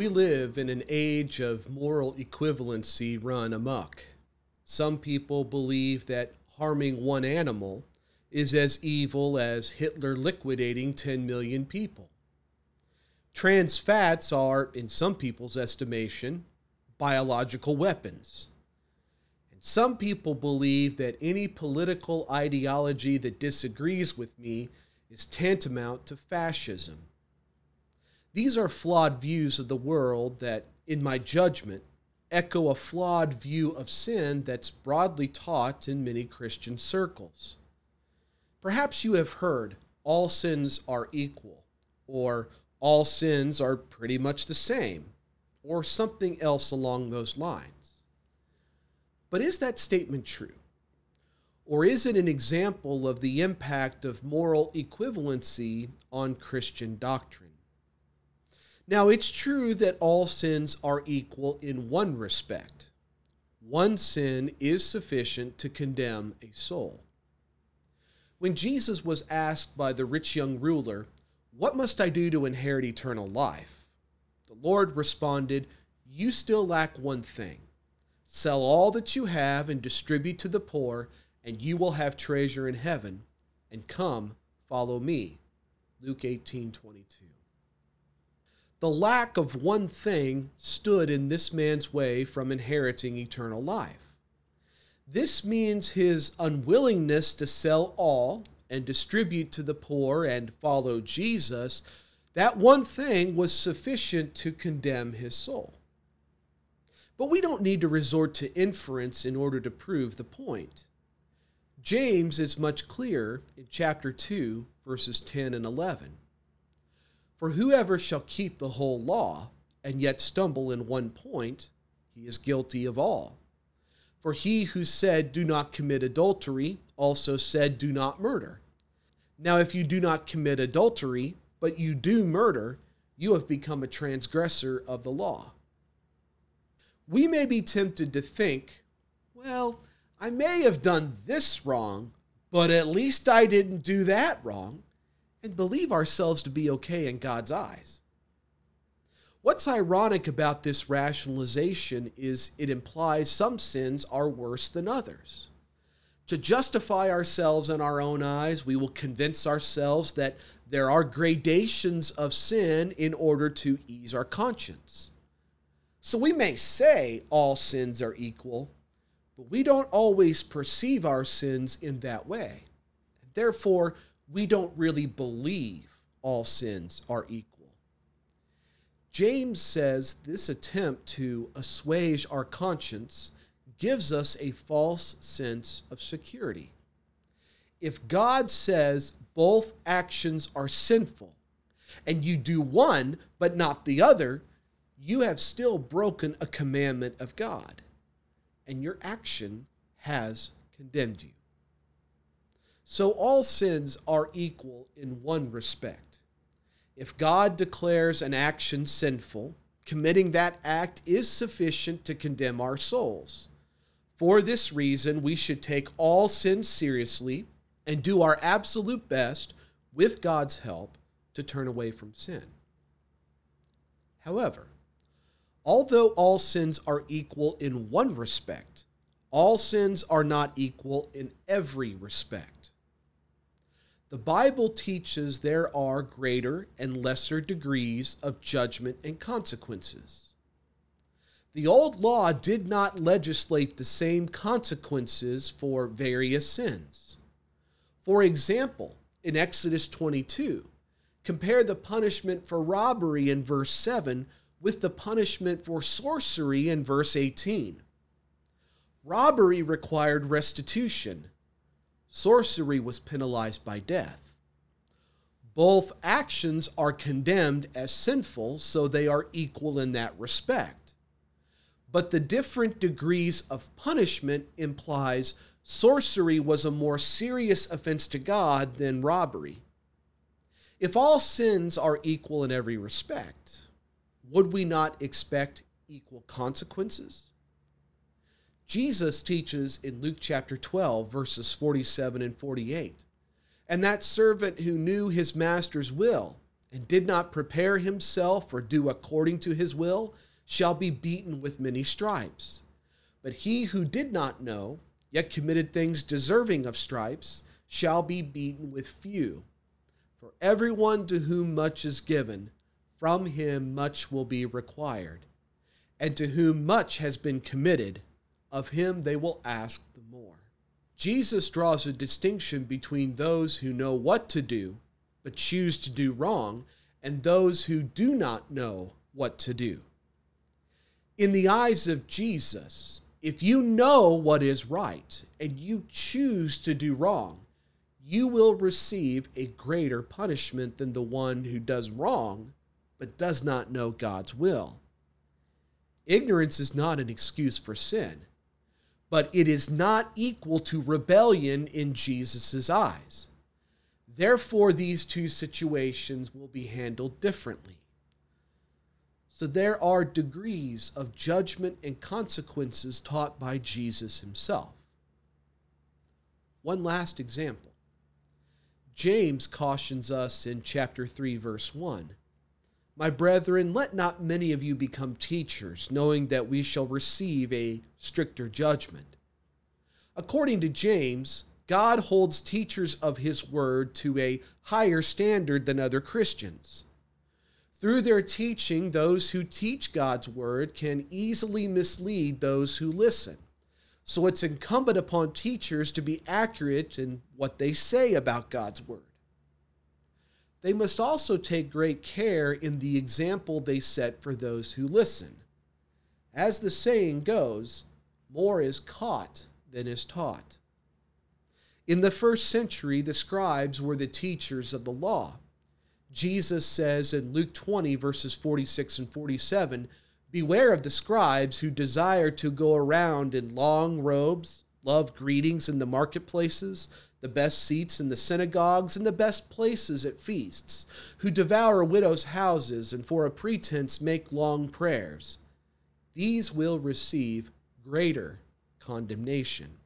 We live in an age of moral equivalency run amok. Some people believe that harming one animal is as evil as Hitler liquidating 10 million people. Trans fats are, in some people's estimation, biological weapons. And some people believe that any political ideology that disagrees with me is tantamount to fascism. These are flawed views of the world that, in my judgment, echo a flawed view of sin that's broadly taught in many Christian circles. Perhaps you have heard all sins are equal, or all sins are pretty much the same, or something else along those lines. But is that statement true? Or is it an example of the impact of moral equivalency on Christian doctrine? Now, it's true that all sins are equal in one respect. One sin is sufficient to condemn a soul. When Jesus was asked by the rich young ruler, What must I do to inherit eternal life? the Lord responded, You still lack one thing. Sell all that you have and distribute to the poor, and you will have treasure in heaven. And come, follow me. Luke 18 22. The lack of one thing stood in this man's way from inheriting eternal life. This means his unwillingness to sell all and distribute to the poor and follow Jesus. That one thing was sufficient to condemn his soul. But we don't need to resort to inference in order to prove the point. James is much clearer in chapter 2, verses 10 and 11. For whoever shall keep the whole law and yet stumble in one point, he is guilty of all. For he who said, Do not commit adultery, also said, Do not murder. Now, if you do not commit adultery, but you do murder, you have become a transgressor of the law. We may be tempted to think, well, I may have done this wrong, but at least I didn't do that wrong, and believe ourselves to be okay in God's eyes. What's ironic about this rationalization is it implies some sins are worse than others. To justify ourselves in our own eyes, we will convince ourselves that there are gradations of sin in order to ease our conscience. So we may say all sins are equal, but we don't always perceive our sins in that way. Therefore, we don't really believe all sins are equal. James says this attempt to assuage our conscience gives us a false sense of security. If God says both actions are sinful and you do one but not the other, you have still broken a commandment of God and your action has condemned you. So all sins are equal in one respect. If God declares an action sinful, committing that act is sufficient to condemn our souls. For this reason, we should take all sins seriously and do our absolute best, with God's help, to turn away from sin. However, although all sins are equal in one respect, all sins are not equal in every respect. The Bible teaches there are greater and lesser degrees of judgment and consequences. The old law did not legislate the same consequences for various sins. For example, in Exodus 22, compare the punishment for robbery in verse 7 with the punishment for sorcery in verse 18. Robbery required restitution, sorcery was penalized by death. Both actions are condemned as sinful, so they are equal in that respect. But the different degrees of punishment implies sorcery was a more serious offense to God than robbery. If all sins are equal in every respect, would we not expect equal consequences? Jesus teaches in Luke chapter 12, verses 47 and 48. And that servant who knew his master's will and did not prepare himself or do according to his will shall be beaten with many stripes. But he who did not know, yet committed things deserving of stripes, shall be beaten with few. For everyone to whom much is given, from him much will be required. And to whom much has been committed, of him they will ask the more. Jesus draws a distinction between those who know what to do, but choose to do wrong, and those who do not know what to do. In the eyes of Jesus, if you know what is right and you choose to do wrong, you will receive a greater punishment than the one who does wrong but does not know God's will. Ignorance is not an excuse for sin but it is not equal to rebellion in Jesus' eyes. Therefore, these two situations will be handled differently. So, there are degrees of judgment and consequences taught by Jesus himself. One last example James cautions us in chapter 3, verse 1 my brethren, let not many of you become teachers, knowing that we shall receive a stricter judgment. According to James, God holds teachers of his word to a higher standard than other Christians. Through their teaching, those who teach God's word can easily mislead those who listen. So it's incumbent upon teachers to be accurate in what they say about God's word they must also take great care in the example they set for those who listen. As the saying goes, more is caught than is taught. In the first century, the scribes were the teachers of the law. Jesus says in Luke 20, verses 46 and 47 Beware of the scribes who desire to go around in long robes, love greetings in the marketplaces the best seats in the synagogues and the best places at feasts, who devour widows' houses and for a pretense make long prayers. These will receive greater condemnation.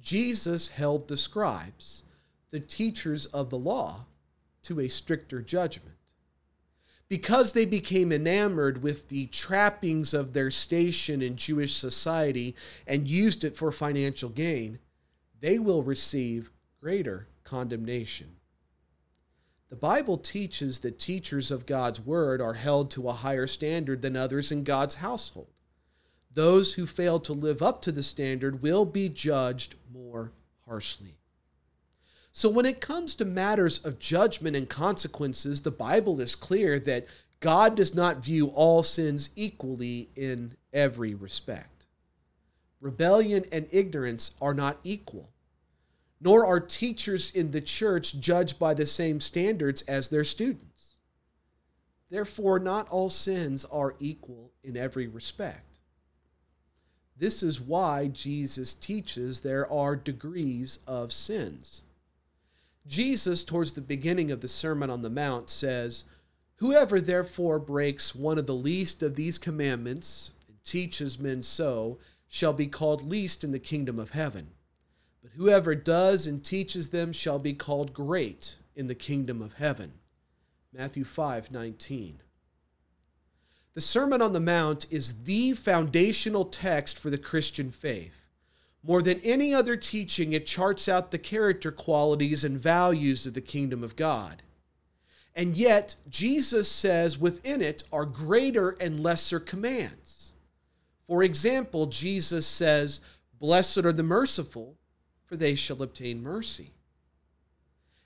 Jesus held the scribes, the teachers of the law, to a stricter judgment. Because they became enamored with the trappings of their station in Jewish society and used it for financial gain, they will receive greater condemnation. The Bible teaches that teachers of God's word are held to a higher standard than others in God's household. Those who fail to live up to the standard will be judged more harshly. So, when it comes to matters of judgment and consequences, the Bible is clear that God does not view all sins equally in every respect. Rebellion and ignorance are not equal, nor are teachers in the church judged by the same standards as their students. Therefore, not all sins are equal in every respect. This is why Jesus teaches there are degrees of sins. Jesus, towards the beginning of the Sermon on the Mount, says, Whoever therefore breaks one of the least of these commandments and teaches men so, shall be called least in the kingdom of heaven. But whoever does and teaches them shall be called great in the kingdom of heaven. Matthew 5 19. The Sermon on the Mount is the foundational text for the Christian faith. More than any other teaching, it charts out the character qualities and values of the kingdom of God. And yet, Jesus says within it are greater and lesser commands. For example, Jesus says, Blessed are the merciful, for they shall obtain mercy.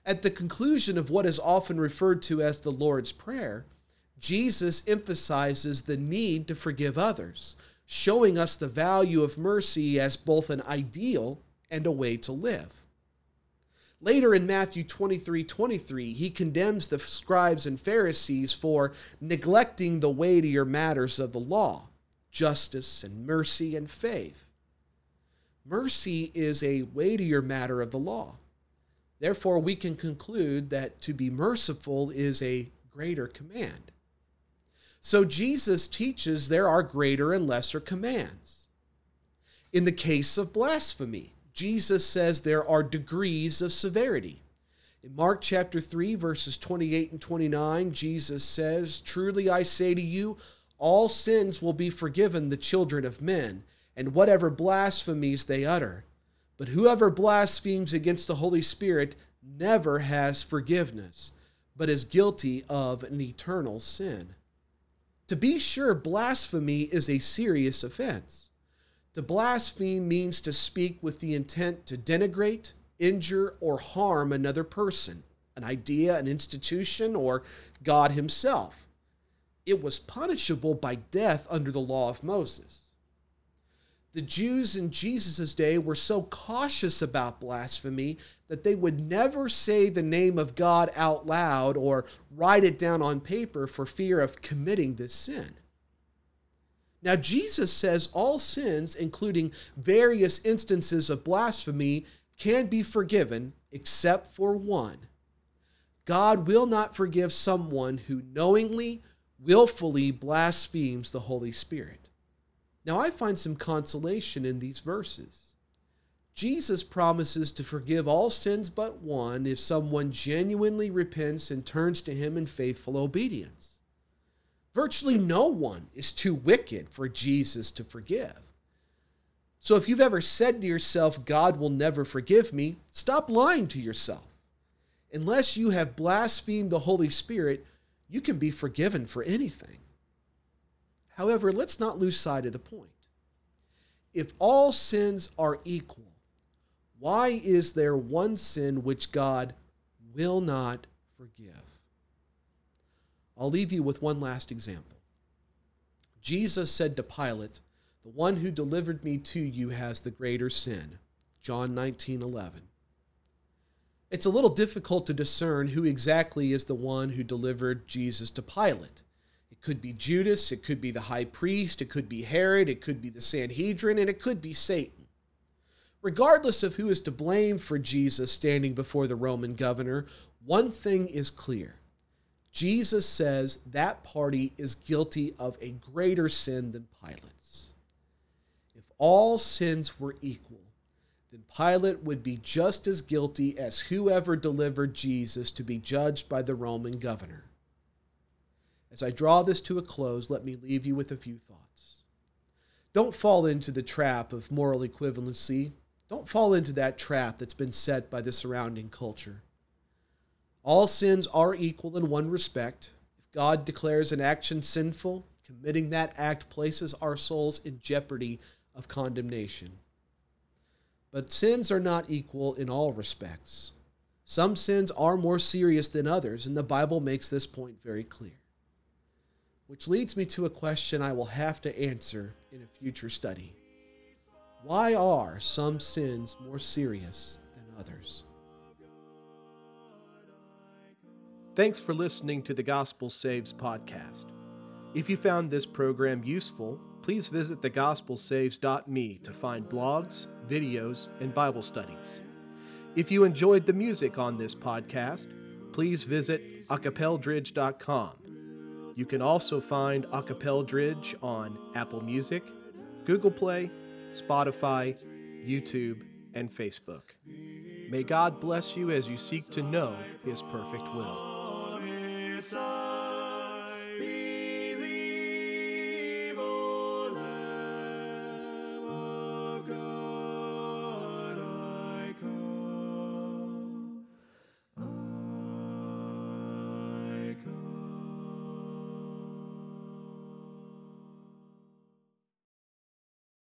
At the conclusion of what is often referred to as the Lord's Prayer, Jesus emphasizes the need to forgive others, showing us the value of mercy as both an ideal and a way to live. Later in Matthew 23 23, he condemns the scribes and Pharisees for neglecting the weightier matters of the law justice and mercy and faith. Mercy is a weightier matter of the law. Therefore, we can conclude that to be merciful is a greater command. So, Jesus teaches there are greater and lesser commands. In the case of blasphemy, Jesus says there are degrees of severity. In Mark chapter 3, verses 28 and 29, Jesus says, Truly I say to you, all sins will be forgiven the children of men, and whatever blasphemies they utter. But whoever blasphemes against the Holy Spirit never has forgiveness, but is guilty of an eternal sin. To be sure, blasphemy is a serious offense. To blaspheme means to speak with the intent to denigrate, injure, or harm another person, an idea, an institution, or God Himself. It was punishable by death under the law of Moses. The Jews in Jesus' day were so cautious about blasphemy that they would never say the name of God out loud or write it down on paper for fear of committing this sin. Now, Jesus says all sins, including various instances of blasphemy, can be forgiven except for one. God will not forgive someone who knowingly, willfully blasphemes the Holy Spirit. Now, I find some consolation in these verses. Jesus promises to forgive all sins but one if someone genuinely repents and turns to Him in faithful obedience. Virtually no one is too wicked for Jesus to forgive. So if you've ever said to yourself, God will never forgive me, stop lying to yourself. Unless you have blasphemed the Holy Spirit, you can be forgiven for anything. However, let's not lose sight of the point. If all sins are equal, why is there one sin which God will not forgive? I'll leave you with one last example. Jesus said to Pilate, The one who delivered me to you has the greater sin. John 19 11. It's a little difficult to discern who exactly is the one who delivered Jesus to Pilate. It could be Judas, it could be the high priest, it could be Herod, it could be the Sanhedrin, and it could be Satan. Regardless of who is to blame for Jesus standing before the Roman governor, one thing is clear Jesus says that party is guilty of a greater sin than Pilate's. If all sins were equal, then Pilate would be just as guilty as whoever delivered Jesus to be judged by the Roman governor. As I draw this to a close, let me leave you with a few thoughts. Don't fall into the trap of moral equivalency. Don't fall into that trap that's been set by the surrounding culture. All sins are equal in one respect. If God declares an action sinful, committing that act places our souls in jeopardy of condemnation. But sins are not equal in all respects. Some sins are more serious than others, and the Bible makes this point very clear. Which leads me to a question I will have to answer in a future study. Why are some sins more serious than others? Thanks for listening to the Gospel Saves podcast. If you found this program useful, please visit thegospelsaves.me to find blogs, videos, and Bible studies. If you enjoyed the music on this podcast, please visit acapeldridge.com. You can also find Acapeldridge on Apple Music, Google Play, Spotify, YouTube, and Facebook. May God bless you as you seek to know His perfect will.